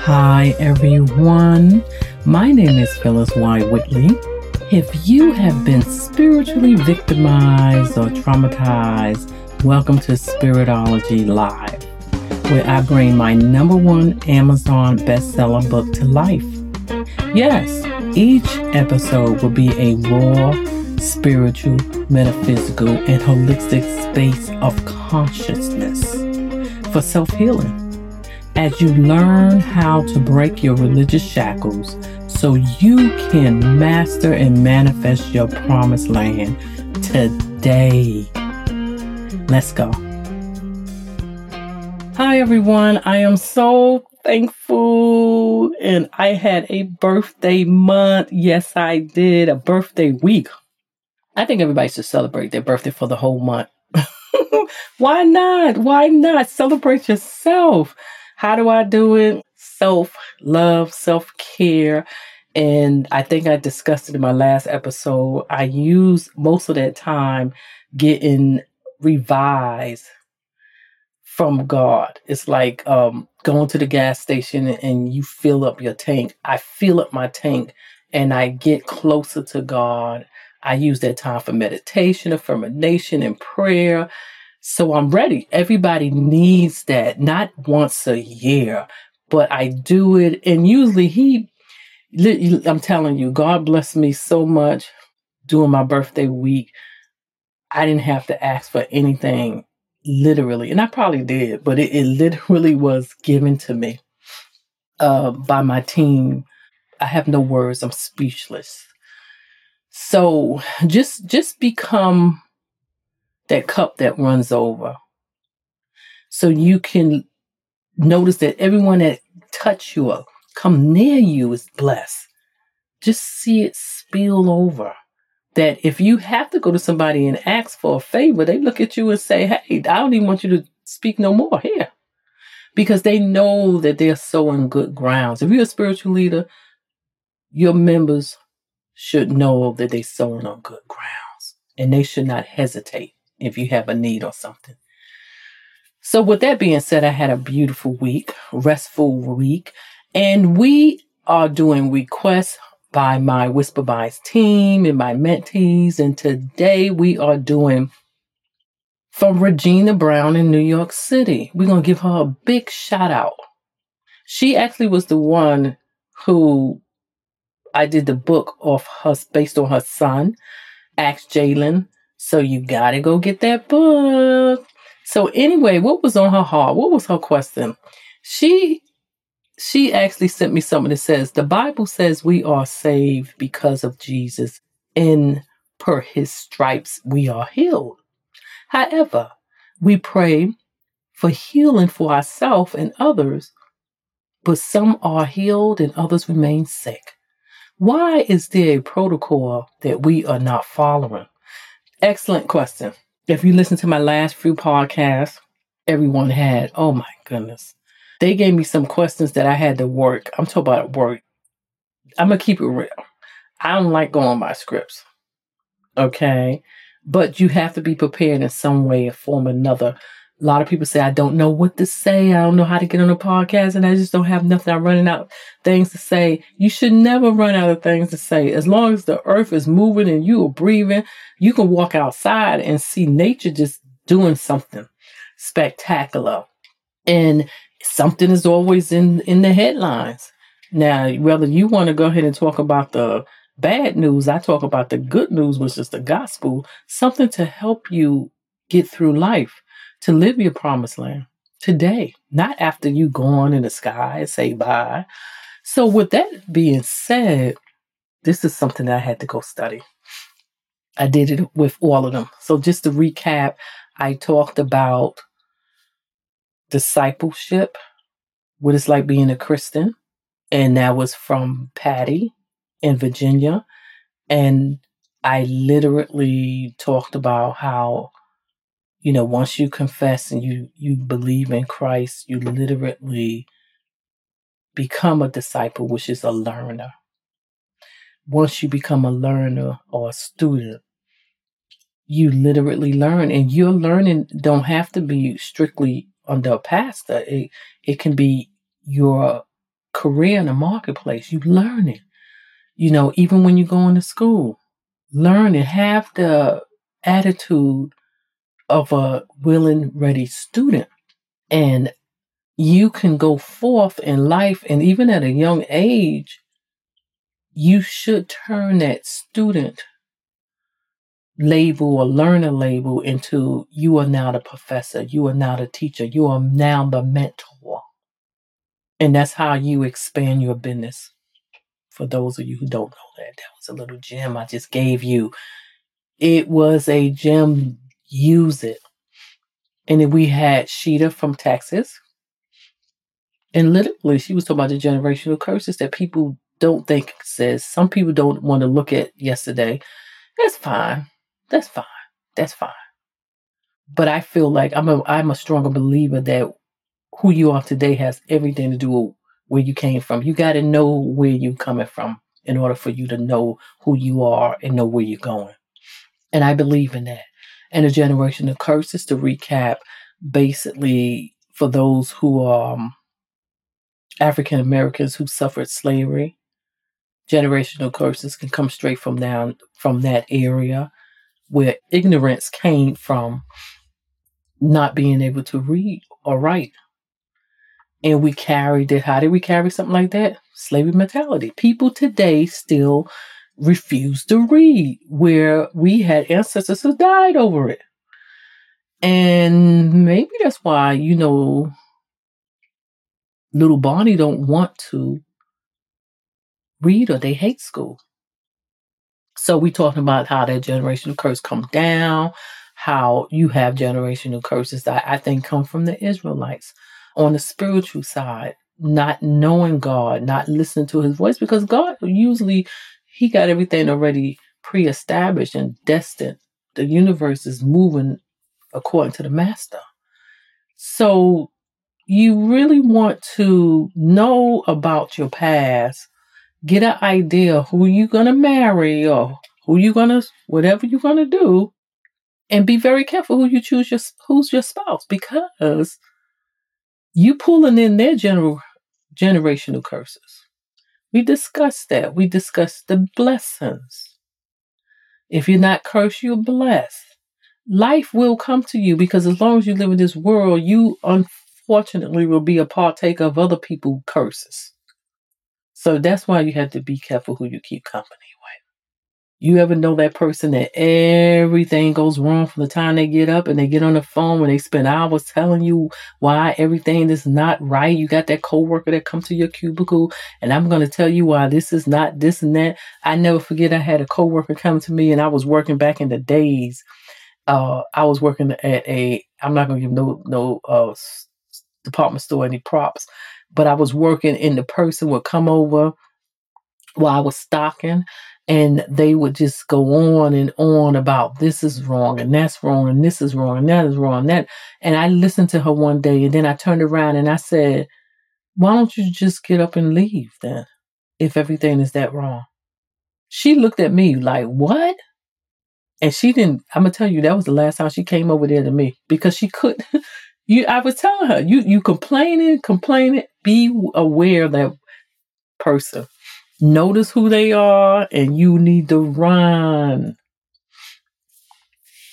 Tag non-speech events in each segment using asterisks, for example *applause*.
Hi, everyone. My name is Phyllis Y. Whitley. If you have been spiritually victimized or traumatized, welcome to Spiritology Live, where I bring my number one Amazon bestseller book to life. Yes, each episode will be a raw, spiritual, metaphysical, and holistic space of consciousness for self healing as you learn how to break your religious shackles so you can master and manifest your promised land today. Let's go. Hi, everyone. I am so thankful. And I had a birthday month. Yes, I did. A birthday week. I think everybody should celebrate their birthday for the whole month. *laughs* Why not? Why not? Celebrate yourself. How do I do it? Self love, self care. And I think I discussed it in my last episode. I use most of that time getting revised from God. It's like um, going to the gas station and you fill up your tank. I fill up my tank and I get closer to God. I use that time for meditation, affirmation, and prayer. So I'm ready. Everybody needs that, not once a year, but I do it. And usually he, I'm telling you, God bless me so much during my birthday week. I didn't have to ask for anything literally. And I probably did, but it, it literally was given to me uh, by my team. I have no words. I'm speechless. So just just become that cup that runs over. So you can notice that everyone that touch you or come near you is blessed. Just see it spill over. That if you have to go to somebody and ask for a favor, they look at you and say, Hey, I don't even want you to speak no more here. Because they know that they're sowing good grounds. If you're a spiritual leader, your members should know that they're sowing on good grounds and they should not hesitate if you have a need or something. So, with that being said, I had a beautiful week, restful week, and we are doing requests by my Whisper Vibes team and my mentees. And today we are doing from Regina Brown in New York City. We're going to give her a big shout out. She actually was the one who I did the book of her based on her son, Ask Jalen. So you got to go get that book. So anyway, what was on her heart? What was her question? She she actually sent me something that says the Bible says we are saved because of Jesus and per his stripes we are healed. However, we pray for healing for ourselves and others, but some are healed and others remain sick. Why is there a protocol that we are not following? Excellent question. If you listen to my last few podcasts, everyone had, oh my goodness. They gave me some questions that I had to work. I'm talking about work. I'm going to keep it real. I don't like going by scripts. Okay. But you have to be prepared in some way or form or another a lot of people say, I don't know what to say. I don't know how to get on a podcast and I just don't have nothing. I'm running out things to say. You should never run out of things to say. As long as the earth is moving and you are breathing, you can walk outside and see nature just doing something spectacular. And something is always in, in the headlines. Now, whether you want to go ahead and talk about the bad news, I talk about the good news, which is the gospel, something to help you get through life to live your promised land today, not after you gone in the sky and say bye. So, with that being said, this is something that I had to go study. I did it with all of them. So, just to recap, I talked about discipleship, what it's like being a Christian. And that was from Patty in Virginia. And I literally talked about how you know, once you confess and you you believe in Christ, you literally become a disciple, which is a learner. once you become a learner or a student, you literally learn and your learning don't have to be strictly under a pastor. It it can be your career in the marketplace. You learn it. You know, even when you go into school, learn. Have the attitude of a willing, ready student. And you can go forth in life and even at a young age, you should turn that student label or learner label into you are now the professor, you are now the teacher, you are now the mentor. And that's how you expand your business. For those of you who don't know that, that was a little gem I just gave you. It was a gem. Use it. And then we had Sheeta from Texas. And literally, she was talking about the generational curses that people don't think says. Some people don't want to look at yesterday. That's fine. That's fine. That's fine. But I feel like I'm a I'm a stronger believer that who you are today has everything to do with where you came from. You got to know where you're coming from in order for you to know who you are and know where you're going. And I believe in that. And a generation of curses to recap, basically for those who are um, African Americans who suffered slavery. Generational curses can come straight from down from that area where ignorance came from not being able to read or write. And we carried it. How did we carry something like that? Slavery mentality. People today still refuse to read, where we had ancestors who died over it. And maybe that's why, you know, little Bonnie don't want to read or they hate school. So we talking about how that generational curse come down, how you have generational curses that I think come from the Israelites on the spiritual side, not knowing God, not listening to his voice, because God usually he got everything already pre-established and destined. The universe is moving according to the master. So you really want to know about your past, get an idea who you're going to marry or who you're going to, whatever you're going to do, and be very careful who you choose your, who's your spouse because you pulling in their general, generational curses. We discussed that. We discussed the blessings. If you're not cursed, you're blessed. Life will come to you because as long as you live in this world, you unfortunately will be a partaker of other people's curses. So that's why you have to be careful who you keep company with. You ever know that person that everything goes wrong from the time they get up and they get on the phone when they spend hours telling you why everything is not right. You got that coworker that comes to your cubicle and I'm going to tell you why this is not this and that. I never forget I had a coworker come to me and I was working back in the days. Uh, I was working at a, I'm not going to give no, no, uh, department store any props, but I was working and the person would come over while I was stocking and they would just go on and on about this is wrong and that's wrong and this is wrong and that is wrong and that and I listened to her one day and then I turned around and I said, Why don't you just get up and leave then if everything is that wrong? She looked at me like, What? And she didn't I'm gonna tell you that was the last time she came over there to me because she couldn't *laughs* You, I was telling her, you, you complaining, complaining. Be aware of that person. Notice who they are, and you need to run.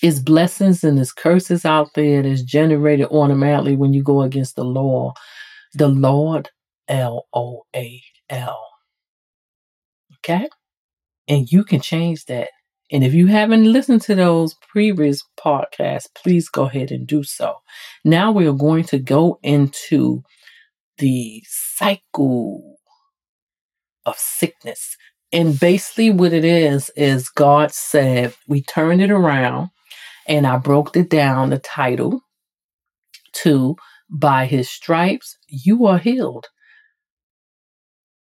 It's blessings and it's curses out there that's generated automatically when you go against the law. The Lord, L O A L. Okay? And you can change that. And if you haven't listened to those previous podcasts, please go ahead and do so. Now we are going to go into the cycle of sickness. And basically, what it is, is God said, we turned it around and I broke it down, the title to By His Stripes, You Are Healed.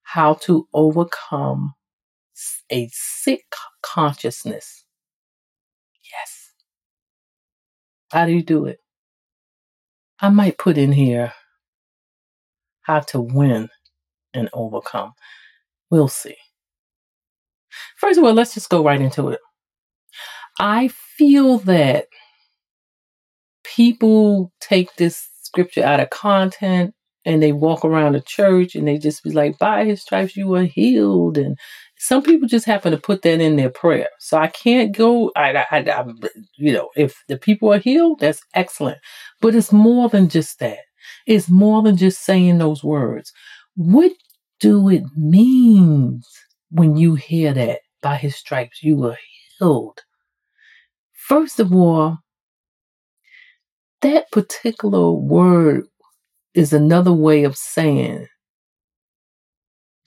How to Overcome a Sick Consciousness. Yes. How do you do it? I might put in here how to win and overcome. We'll see. First of all, let's just go right into it. I feel that people take this scripture out of content and they walk around the church and they just be like, by his stripes you are healed. And some people just happen to put that in their prayer. So I can't go, I, I, I, you know, if the people are healed, that's excellent. But it's more than just that. It's more than just saying those words. What do it mean when you hear that by his stripes you were healed? First of all, that particular word is another way of saying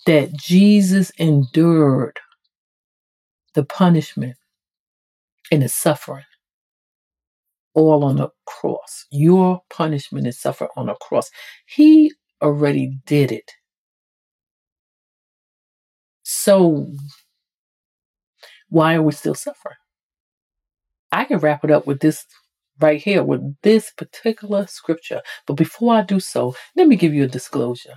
that Jesus endured the punishment and the suffering all on the cross. Your punishment is suffered on a cross. He already did it. So, why are we still suffering? I can wrap it up with this right here, with this particular scripture. But before I do so, let me give you a disclosure.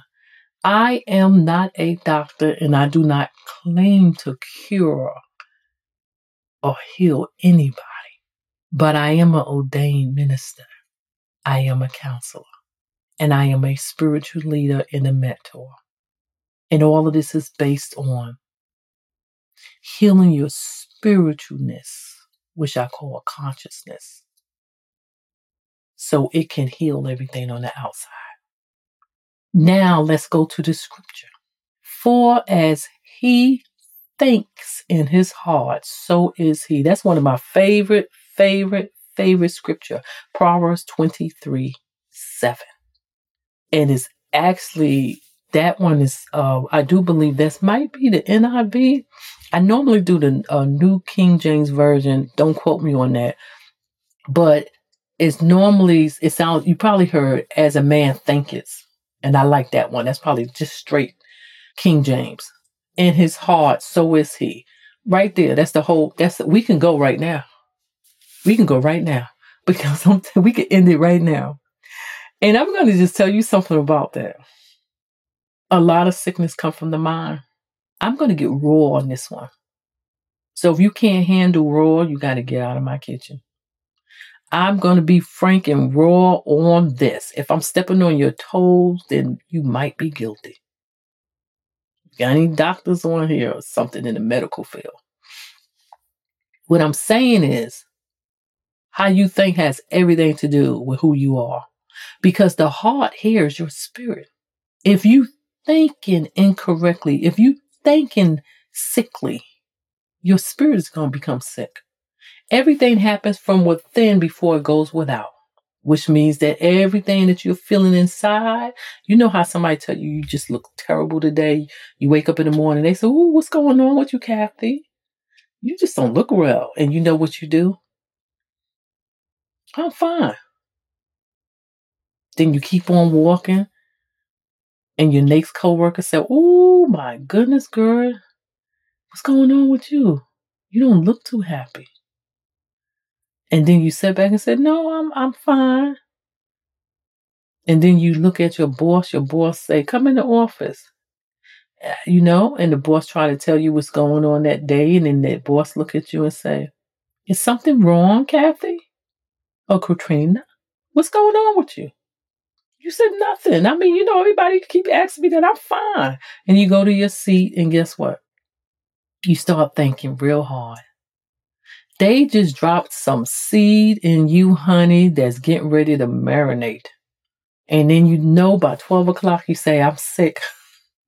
I am not a doctor and I do not claim to cure or heal anybody, but I am an ordained minister. I am a counselor and I am a spiritual leader and a mentor. And all of this is based on healing your spiritualness, which I call consciousness, so it can heal everything on the outside. Now let's go to the scripture. For as he thinks in his heart, so is he. That's one of my favorite, favorite, favorite scripture. Proverbs 23 7. And it's actually, that one is, uh, I do believe this might be the NIV. I normally do the uh, New King James Version. Don't quote me on that. But it's normally, it sounds, you probably heard, as a man thinketh and I like that one. That's probably just straight King James. In his heart, so is he. Right there. That's the whole, that's, we can go right now. We can go right now *laughs* because we can end it right now. And I'm going to just tell you something about that. A lot of sickness come from the mind. I'm going to get raw on this one. So if you can't handle raw, you got to get out of my kitchen. I'm going to be frank and raw on this. If I'm stepping on your toes, then you might be guilty. Got any doctors on here or something in the medical field? What I'm saying is, how you think has everything to do with who you are. Because the heart hears your spirit. If you thinking incorrectly, if you thinking sickly, your spirit is going to become sick. Everything happens from within before it goes without, which means that everything that you're feeling inside, you know how somebody tell you you just look terrible today. You wake up in the morning, they say, "Ooh, what's going on with you, Kathy? You just don't look well." And you know what you do? I'm fine. Then you keep on walking, and your next coworker said, "Oh my goodness, girl, what's going on with you? You don't look too happy." And then you sit back and say, No, I'm I'm fine. And then you look at your boss, your boss say, Come in the office. Uh, you know, and the boss try to tell you what's going on that day, and then that boss look at you and say, Is something wrong, Kathy? Or Katrina? What's going on with you? You said nothing. I mean, you know, everybody keep asking me that I'm fine. And you go to your seat, and guess what? You start thinking real hard. They just dropped some seed in you, honey, that's getting ready to marinate. And then you know by 12 o'clock, you say, I'm sick.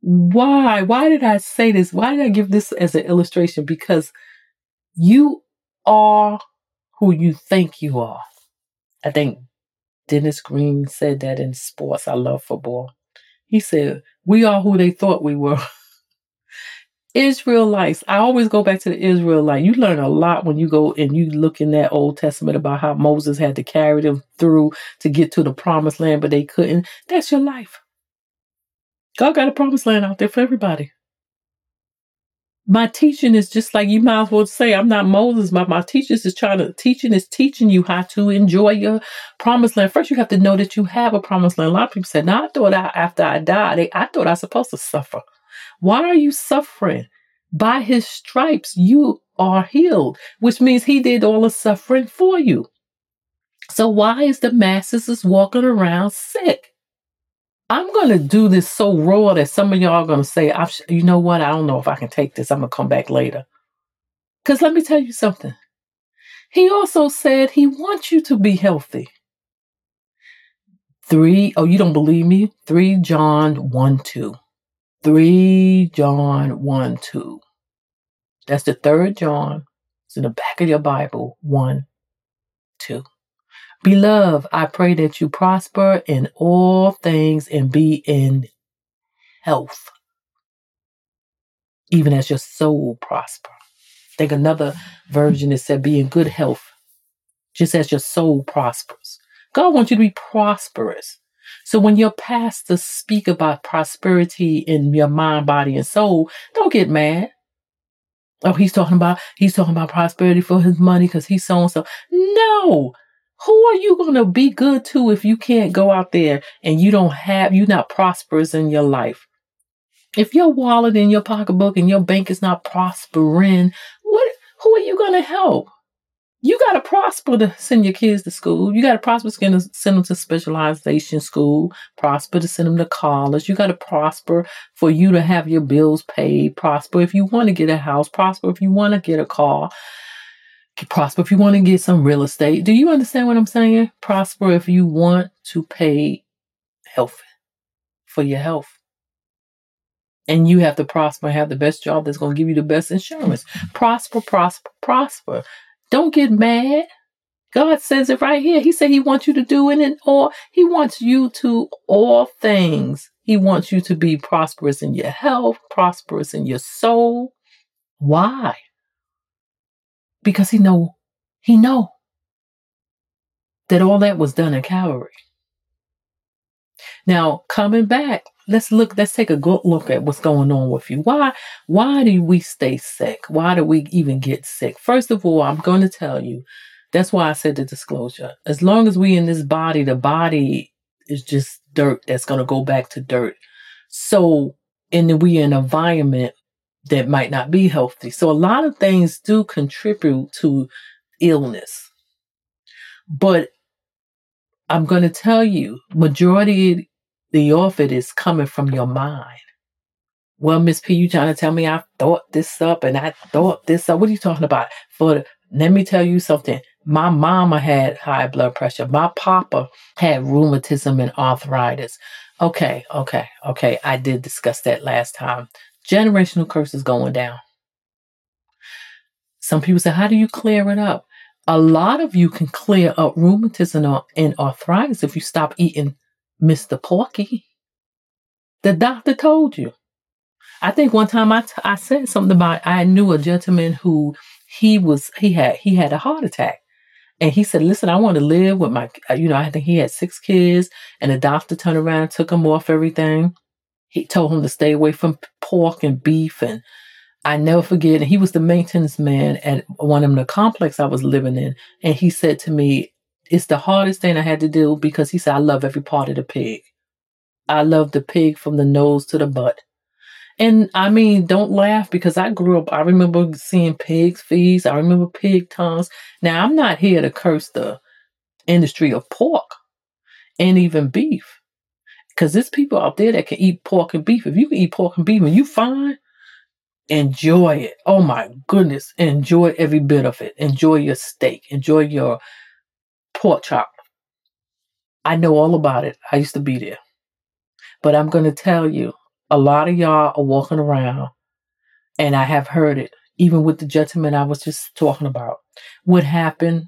Why? Why did I say this? Why did I give this as an illustration? Because you are who you think you are. I think Dennis Green said that in sports. I love football. He said, We are who they thought we were. *laughs* Israelites. I always go back to the Israelite. You learn a lot when you go and you look in that Old Testament about how Moses had to carry them through to get to the promised land, but they couldn't. That's your life. God got a promised land out there for everybody. My teaching is just like you might as well say, I'm not Moses, but my teaching is trying to teaching is teaching you how to enjoy your promised land. First, you have to know that you have a promised land. A lot of people say, "No, I thought I, after I died, I thought I was supposed to suffer." Why are you suffering? By his stripes, you are healed, which means he did all the suffering for you. So why is the masses is walking around sick? I'm going to do this so raw that some of y'all are going to say, you know what? I don't know if I can take this. I'm going to come back later. Because let me tell you something. He also said he wants you to be healthy. Three, oh, you don't believe me? 3 John 1 2. 3 John 1 2. That's the third John. It's in the back of your Bible. 1 2. Beloved, I pray that you prosper in all things and be in health, even as your soul prosper. I think another version is said, be in good health, just as your soul prospers. God wants you to be prosperous. So when your pastors speak about prosperity in your mind, body, and soul, don't get mad. Oh, he's talking about he's talking about prosperity for his money because he's so and so. No, who are you to be good to if you can't go out there and you don't have, you're not prosperous in your life? If your wallet in your pocketbook and your bank is not prospering, what, who are you to help? You got to prosper to send your kids to school. You got to prosper to send them to specialization school, prosper to send them to college. You got to prosper for you to have your bills paid, prosper if you want to get a house, prosper if you want to get a car prosper if you want to get some real estate. Do you understand what I'm saying? Prosper if you want to pay health for your health. And you have to prosper, and have the best job that's going to give you the best insurance. Prosper, prosper, prosper. Don't get mad. God says it right here. He said he wants you to do it in all, he wants you to all things. He wants you to be prosperous in your health, prosperous in your soul. Why? because he know he know that all that was done at Calvary. Now, coming back, let's look, let's take a good look at what's going on with you. Why, why do we stay sick? Why do we even get sick? First of all, I'm going to tell you, that's why I said the disclosure. As long as we in this body, the body is just dirt that's going to go back to dirt. So, and we in an environment that might not be healthy. So a lot of things do contribute to illness. But I'm going to tell you, majority the of is coming from your mind. Well, Miss P, you trying to tell me I thought this up and I thought this up. What are you talking about? For let me tell you something. My mama had high blood pressure. My papa had rheumatism and arthritis. Okay, okay, okay. I did discuss that last time. Generational curses going down. Some people say, How do you clear it up? A lot of you can clear up rheumatism and arthritis if you stop eating Mr. Porky. The doctor told you. I think one time I, t- I said something about I knew a gentleman who he was he had he had a heart attack and he said listen I want to live with my uh, you know I think he had six kids and the doctor turned around took him off everything he told him to stay away from pork and beef. And I never forget, and he was the maintenance man at one of the complex I was living in. And he said to me, It's the hardest thing I had to do because he said, I love every part of the pig. I love the pig from the nose to the butt. And I mean, don't laugh because I grew up, I remember seeing pigs feeds, I remember pig tongues. Now, I'm not here to curse the industry of pork and even beef. Because there's people out there that can eat pork and beef. If you can eat pork and beef and you fine, enjoy it. Oh my goodness. Enjoy every bit of it. Enjoy your steak. Enjoy your pork chop. I know all about it. I used to be there. But I'm going to tell you, a lot of y'all are walking around, and I have heard it, even with the gentleman I was just talking about. What happened?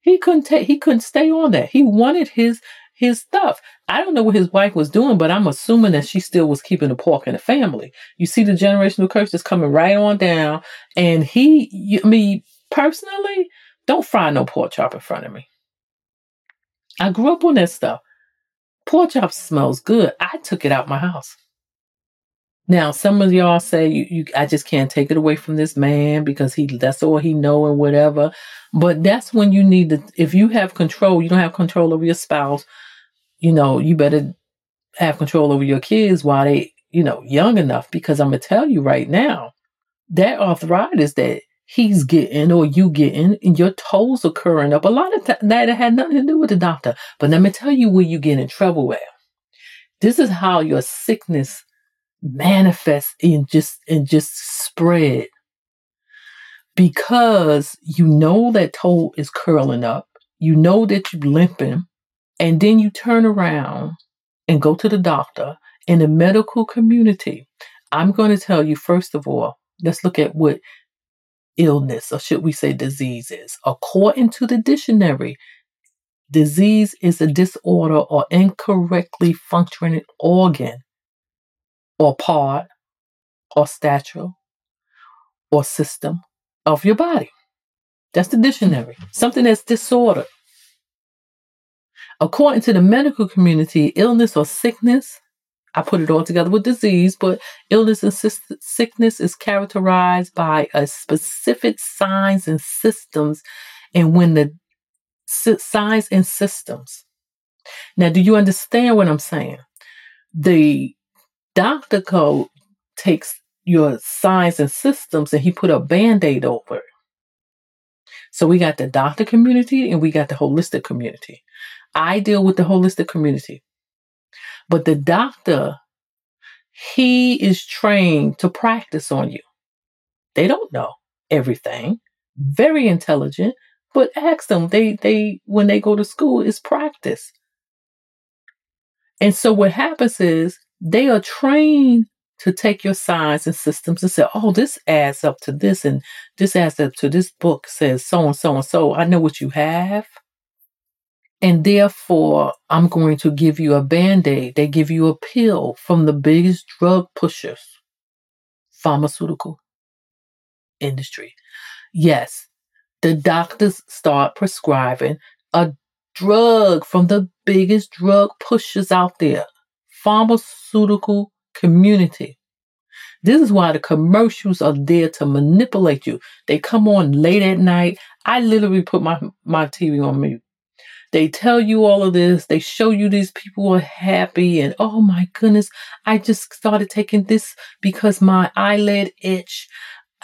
He couldn't take. He couldn't stay on that. He wanted his his stuff. I don't know what his wife was doing, but I'm assuming that she still was keeping the pork in the family. You see the generational curse is coming right on down. And he, me personally, don't fry no pork chop in front of me. I grew up on that stuff. Pork chop smells good. I took it out my house. Now, some of y'all say you, you, I just can't take it away from this man because he that's all he know and whatever. But that's when you need to. If you have control, you don't have control over your spouse you know, you better have control over your kids while they, you know, young enough because I'm to tell you right now, that arthritis that he's getting or you getting, and your toes are curling up. A lot of th- that had nothing to do with the doctor. But let me tell you where you get in trouble at. This is how your sickness manifests and just and just spread because you know that toe is curling up, you know that you're limping, and then you turn around and go to the doctor in the medical community. I'm going to tell you, first of all, let's look at what illness, or should we say disease is. According to the dictionary, disease is a disorder or incorrectly functioning organ or part or stature or system of your body. That's the dictionary. Something that's disordered. According to the medical community, illness or sickness, I put it all together with disease, but illness and sickness is characterized by a specific signs and systems. And when the signs and systems. Now, do you understand what I'm saying? The doctor code takes your signs and systems and he put a band-aid over it. So we got the doctor community and we got the holistic community. I deal with the holistic community. But the doctor, he is trained to practice on you. They don't know everything. Very intelligent, but ask them. They they when they go to school is practice. And so what happens is they are trained to take your signs and systems and say, oh, this adds up to this, and this adds up to this book says so and so and so. I know what you have. And therefore, I'm going to give you a band aid. They give you a pill from the biggest drug pushers, pharmaceutical industry. Yes, the doctors start prescribing a drug from the biggest drug pushers out there, pharmaceutical community. This is why the commercials are there to manipulate you. They come on late at night. I literally put my, my TV on mute. They tell you all of this. They show you these people are happy and oh my goodness, I just started taking this because my eyelid itch.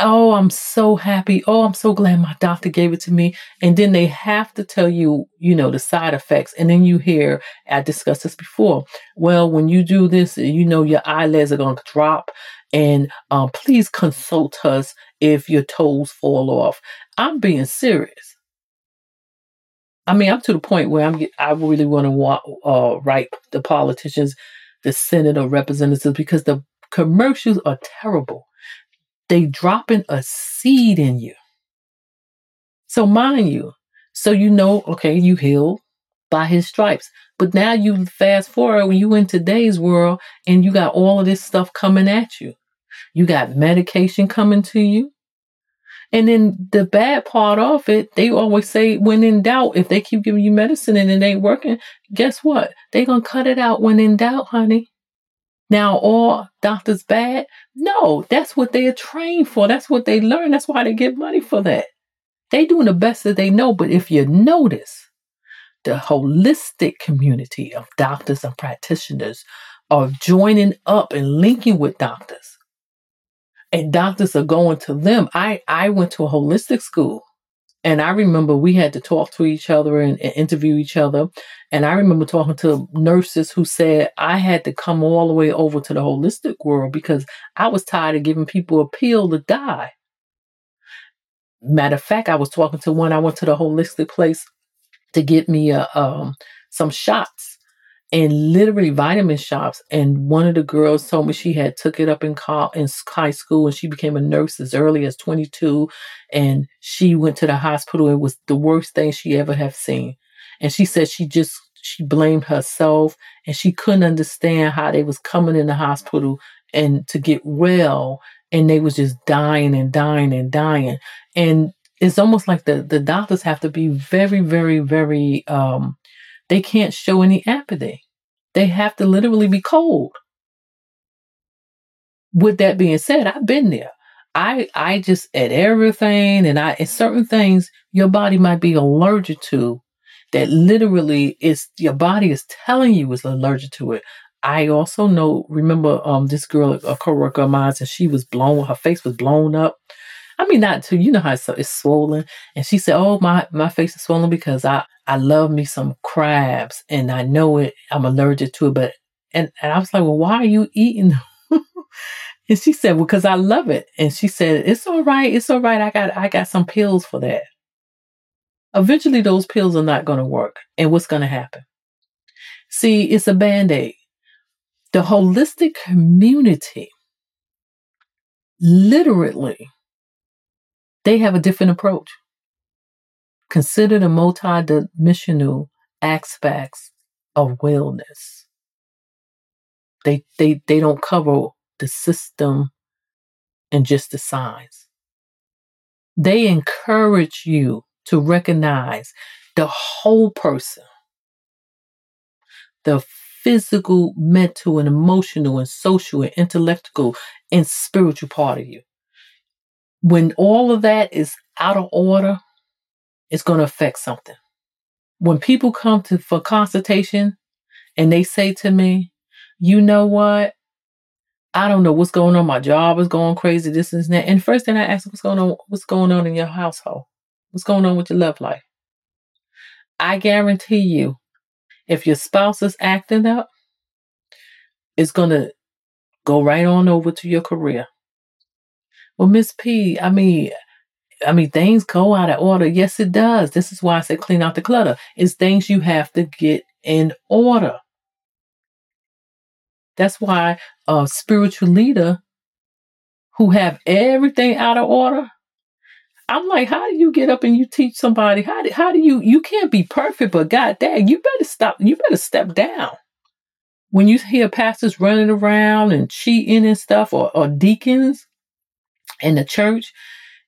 Oh, I'm so happy. Oh, I'm so glad my doctor gave it to me. And then they have to tell you, you know, the side effects. And then you hear, I discussed this before. Well, when you do this, you know, your eyelids are going to drop. And um, please consult us if your toes fall off. I'm being serious. I mean, I'm to the point where I'm. I really want to uh, write the politicians, the Senate or representatives, because the commercials are terrible they dropping a seed in you. So mind you, so you know, okay, you healed by his stripes. But now you fast forward when you in today's world and you got all of this stuff coming at you. You got medication coming to you. And then the bad part of it, they always say when in doubt, if they keep giving you medicine and it ain't working, guess what? They gonna cut it out when in doubt, honey. Now, all doctors bad? No, that's what they are trained for. That's what they learn. That's why they get money for that. They doing the best that they know. But if you notice, the holistic community of doctors and practitioners are joining up and linking with doctors. And doctors are going to them. I, I went to a holistic school and I remember we had to talk to each other and, and, interview each other. And I remember talking to nurses who said I had to come all the way over to the holistic world because I was tired of giving people a pill to die. Matter of fact, I was talking to one, I went to the holistic place to get me a, um, some shots and literally vitamin shops. And one of the girls told me she had took it up in, co- in high school and she became a nurse as early as 22. And she went to the hospital. It was the worst thing she ever have seen. And she said she just, she blamed herself and she couldn't understand how they was coming in the hospital and to get well and they was just dying and dying and dying. And it's almost like the, the doctors have to be very, very, very, um, they can't show any apathy. They have to literally be cold. With that being said, I've been there. I I just at everything and I at certain things your body might be allergic to that literally is your body is telling you is allergic to it. I also know, remember um, this girl, a coworker of mine, and she was blown, her face was blown up. I mean, not to, you know how it's, it's swollen. And she said, oh, my, my face is swollen because I, I love me some crabs and I know it, I'm allergic to it. But, and, and I was like, well, why are you eating *laughs* and she said, well, because I love it. And she said, it's all right. It's all right. I got, I got some pills for that. Eventually those pills are not going to work. And what's going to happen? See, it's a band aid. The holistic community, literally, they have a different approach. Consider the multi-dimensional aspects of wellness. They, they, they don't cover the system and just the signs. They encourage you to recognize the whole person, the physical, mental, and emotional, and social, and intellectual, and spiritual part of you. When all of that is out of order, it's going to affect something. When people come to for consultation and they say to me, you know what? I don't know what's going on. My job is going crazy. This and that. And first thing I ask, what's going on? What's going on in your household? What's going on with your love life? I guarantee you, if your spouse is acting up, it's gonna go right on over to your career. Well, Miss P, I mean, I mean, things go out of order. Yes, it does. This is why I said clean out the clutter. It's things you have to get in order. That's why a spiritual leader who have everything out of order, I'm like, how do you get up and you teach somebody? How do, how do you, you can't be perfect, but God dang, you better stop, you better step down. When you hear pastors running around and cheating and stuff, or, or deacons in the church,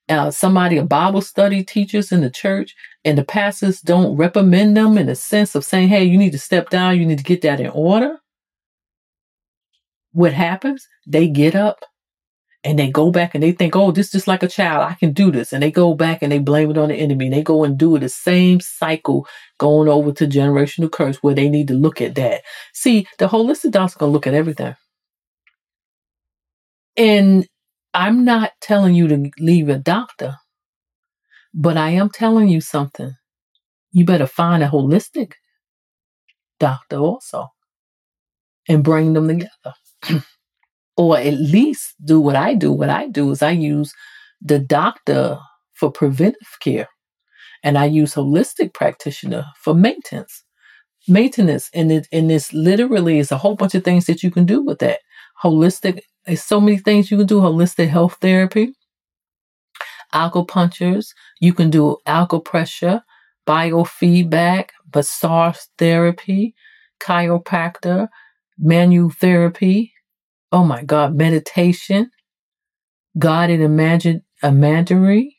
uh, somebody, a Bible study teachers in the church, and the pastors don't reprimand them in the sense of saying, hey, you need to step down, you need to get that in order what happens? They get up and they go back and they think, oh, this is just like a child. I can do this. And they go back and they blame it on the enemy. And they go and do the same cycle going over to generational curse where they need to look at that. See, the holistic doctor's going to look at everything. And I'm not telling you to leave a doctor, but I am telling you something. You better find a holistic doctor also and bring them together. *clears throat* or at least do what I do. What I do is I use the doctor for preventive care and I use holistic practitioner for maintenance. Maintenance and it and this literally is a whole bunch of things that you can do with that. Holistic there's so many things you can do. Holistic health therapy, acupunctures, you can do acupressure, biofeedback, massage therapy, chiropractor, manual therapy. Oh my God, meditation, guided imagine imagery.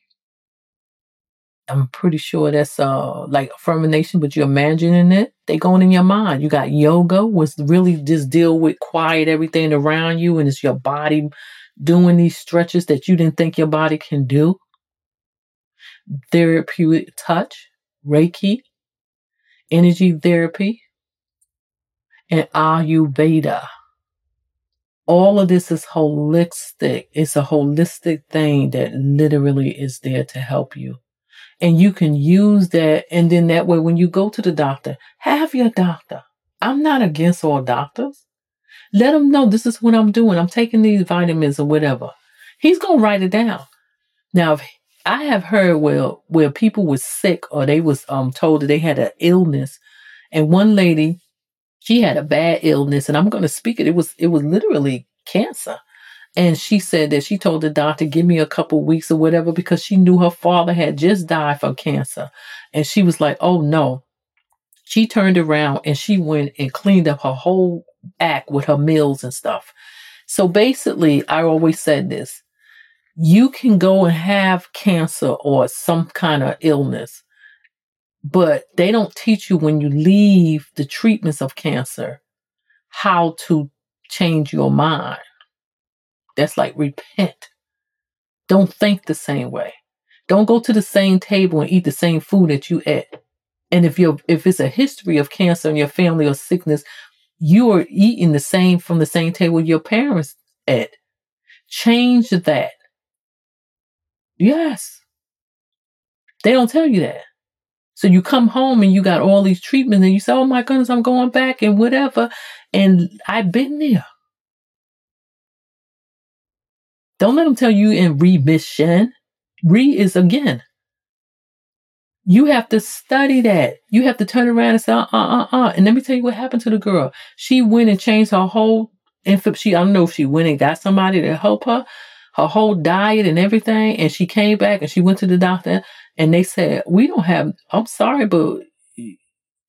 I'm pretty sure that's uh like affirmation, but you're imagining it. They going in your mind. You got yoga, was really just deal with quiet everything around you, and it's your body doing these stretches that you didn't think your body can do. Therapeutic touch, Reiki, energy therapy, and Ayurveda. All of this is holistic. It's a holistic thing that literally is there to help you. And you can use that. And then that way, when you go to the doctor, have your doctor. I'm not against all doctors. Let them know this is what I'm doing. I'm taking these vitamins or whatever. He's going to write it down. Now, if I have heard where, where people were sick or they was um, told that they had an illness. And one lady, she had a bad illness and I'm going to speak it. It was, it was literally cancer. And she said that she told the doctor, give me a couple weeks or whatever, because she knew her father had just died from cancer. And she was like, oh no. She turned around and she went and cleaned up her whole act with her meals and stuff. So basically, I always said this you can go and have cancer or some kind of illness, but they don't teach you when you leave the treatments of cancer how to change your mind. That's like repent. Don't think the same way. Don't go to the same table and eat the same food that you ate. And if you're if it's a history of cancer in your family or sickness, you are eating the same from the same table your parents ate. Change that. Yes. They don't tell you that. So you come home and you got all these treatments and you say, Oh my goodness, I'm going back and whatever. And I've been there. Don't let them tell you in remission. Re is again. You have to study that. You have to turn around and say, uh, uh, uh, uh. And let me tell you what happened to the girl. She went and changed her whole infant. She, I don't know if she went and got somebody to help her, her whole diet and everything. And she came back and she went to the doctor and they said, we don't have, I'm sorry, but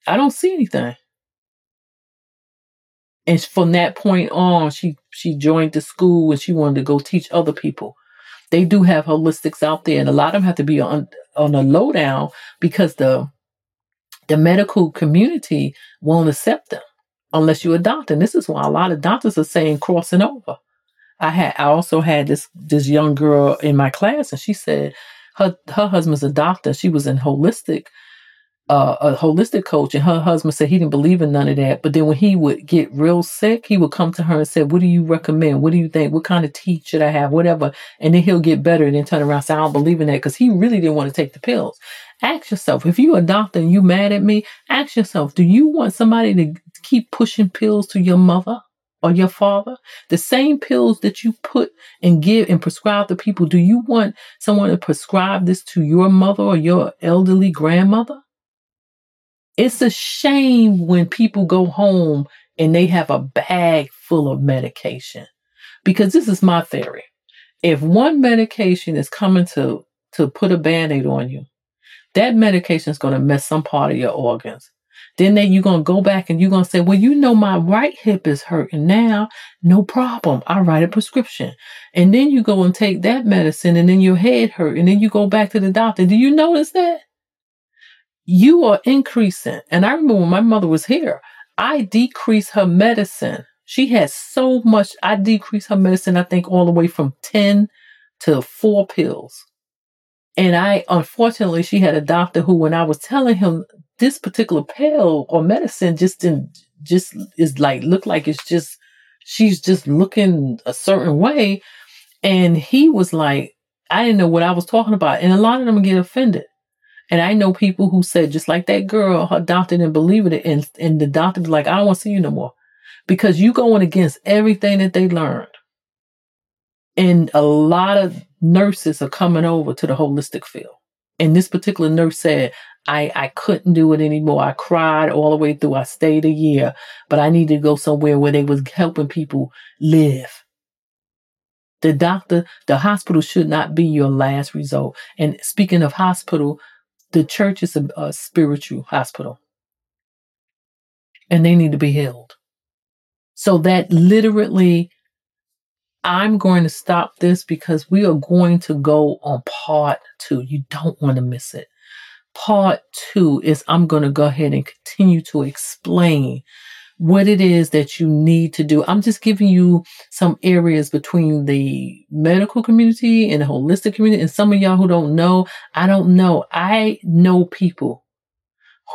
I don't see anything. And from that point on, she, she joined the school and she wanted to go teach other people they do have holistics out there, and a lot of them have to be on on a lowdown because the the medical community won't accept them unless you adopt. And this is why a lot of doctors are saying crossing over. I had I also had this this young girl in my class, and she said her her husband's a doctor. She was in holistic uh, a holistic coach, and her husband said he didn't believe in none of that. But then when he would get real sick, he would come to her and say, "What do you recommend? What do you think? What kind of tea should I have? Whatever." And then he'll get better, and then turn around and say, "I don't believe in that," because he really didn't want to take the pills. Ask yourself, if you a doctor and you mad at me, ask yourself, do you want somebody to keep pushing pills to your mother? or your father, the same pills that you put and give and prescribe to people, do you want someone to prescribe this to your mother or your elderly grandmother? It's a shame when people go home and they have a bag full of medication. Because this is my theory. If one medication is coming to, to put a band-aid on you, that medication is going to mess some part of your organs. Then they, you're going to go back and you're going to say, well, you know, my right hip is hurting now. No problem. I write a prescription. And then you go and take that medicine and then your head hurt. And then you go back to the doctor. Do you notice that? You are increasing. And I remember when my mother was here, I decreased her medicine. She had so much, I decreased her medicine, I think, all the way from 10 to four pills. And I, unfortunately, she had a doctor who, when I was telling him this particular pill or medicine just didn't, just is like, look like it's just, she's just looking a certain way. And he was like, I didn't know what I was talking about. And a lot of them get offended. And I know people who said, just like that girl, her doctor didn't believe it. And, and the doctor was like, I don't want to see you no more because you going against everything that they learned. And a lot of nurses are coming over to the holistic field. And this particular nurse said, I, I couldn't do it anymore. I cried all the way through. I stayed a year, but I needed to go somewhere where they was helping people live. The doctor, the hospital should not be your last result. And speaking of hospital, the church is a, a spiritual hospital and they need to be healed. So that literally, I'm going to stop this because we are going to go on part two. You don't want to miss it. Part two is I'm going to go ahead and continue to explain what it is that you need to do. I'm just giving you some areas between the medical community and the holistic community. And some of y'all who don't know, I don't know. I know people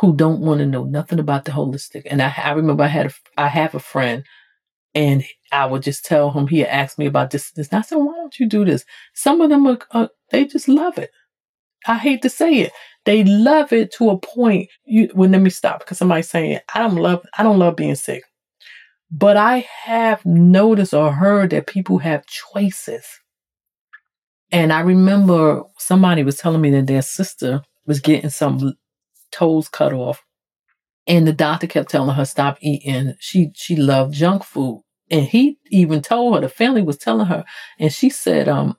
who don't want to know nothing about the holistic. And I, I remember I had a, I have a friend and I would just tell him, he asked me about this, this. And I said, why don't you do this? Some of them are, are they just love it. I hate to say it. They love it to a point. You well, let me stop because somebody's saying I don't love I don't love being sick. But I have noticed or heard that people have choices. And I remember somebody was telling me that their sister was getting some toes cut off. And the doctor kept telling her stop eating. She she loved junk food. And he even told her, the family was telling her, and she said, um,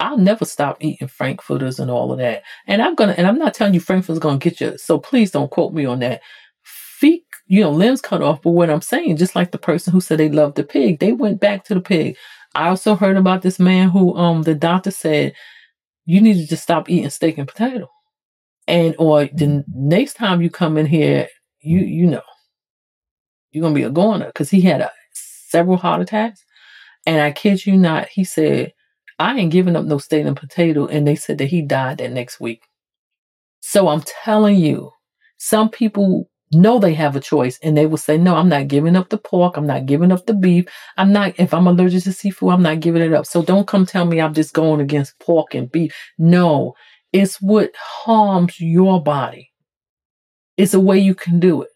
I'll never stop eating frankfurters and all of that. And I'm gonna, and I'm not telling you frankfurters gonna get you. So please don't quote me on that. Feet, you know, limbs cut off. But what I'm saying, just like the person who said they loved the pig, they went back to the pig. I also heard about this man who, um, the doctor said you needed to just stop eating steak and potato. And or the next time you come in here, you you know, you're gonna be a goner because he had a, several heart attacks. And I kid you not, he said I ain't giving up no steak and potato. And they said that he died that next week. So I'm telling you, some people know they have a choice and they will say, No, I'm not giving up the pork. I'm not giving up the beef. I'm not, if I'm allergic to seafood, I'm not giving it up. So don't come tell me I'm just going against pork and beef. No, it's what harms your body. It's a way you can do it.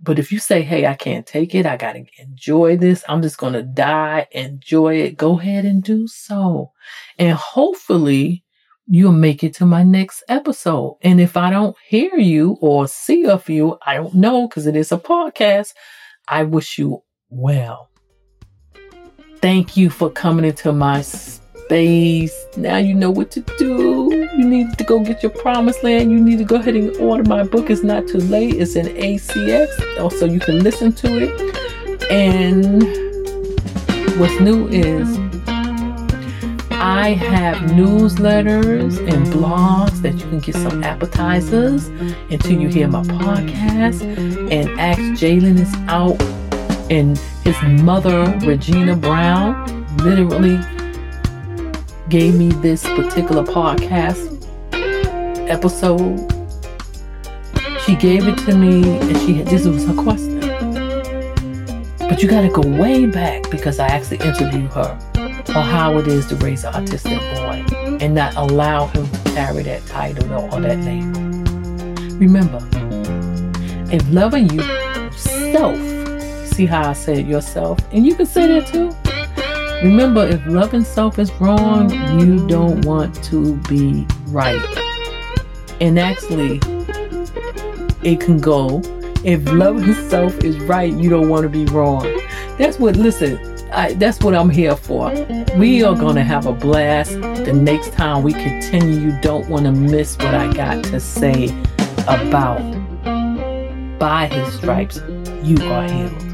But if you say, hey, I can't take it, I got to enjoy this, I'm just going to die, enjoy it, go ahead and do so. And hopefully, you'll make it to my next episode. And if I don't hear you or see of you, I don't know because it is a podcast. I wish you well. Thank you for coming into my space. Now you know what to do. Need to go get your promised land. You need to go ahead and order my book. It's not too late. It's in ACX. Also, you can listen to it. And what's new is I have newsletters and blogs that you can get some appetizers until you hear my podcast. And Ask Jalen is out, and his mother, Regina Brown, literally gave me this particular podcast episode. She gave it to me, and she had, this was her question. But you got to go way back because I actually interviewed her on how it is to raise an autistic boy and not allow him to carry that title or that label. Remember, if loving you self, see how I said yourself, and you can say that too. Remember, if loving self is wrong, you don't want to be right. And actually, it can go. If loving self is right, you don't want to be wrong. That's what, listen, I, that's what I'm here for. We are going to have a blast the next time we continue. You don't want to miss what I got to say about by his stripes, you are healed.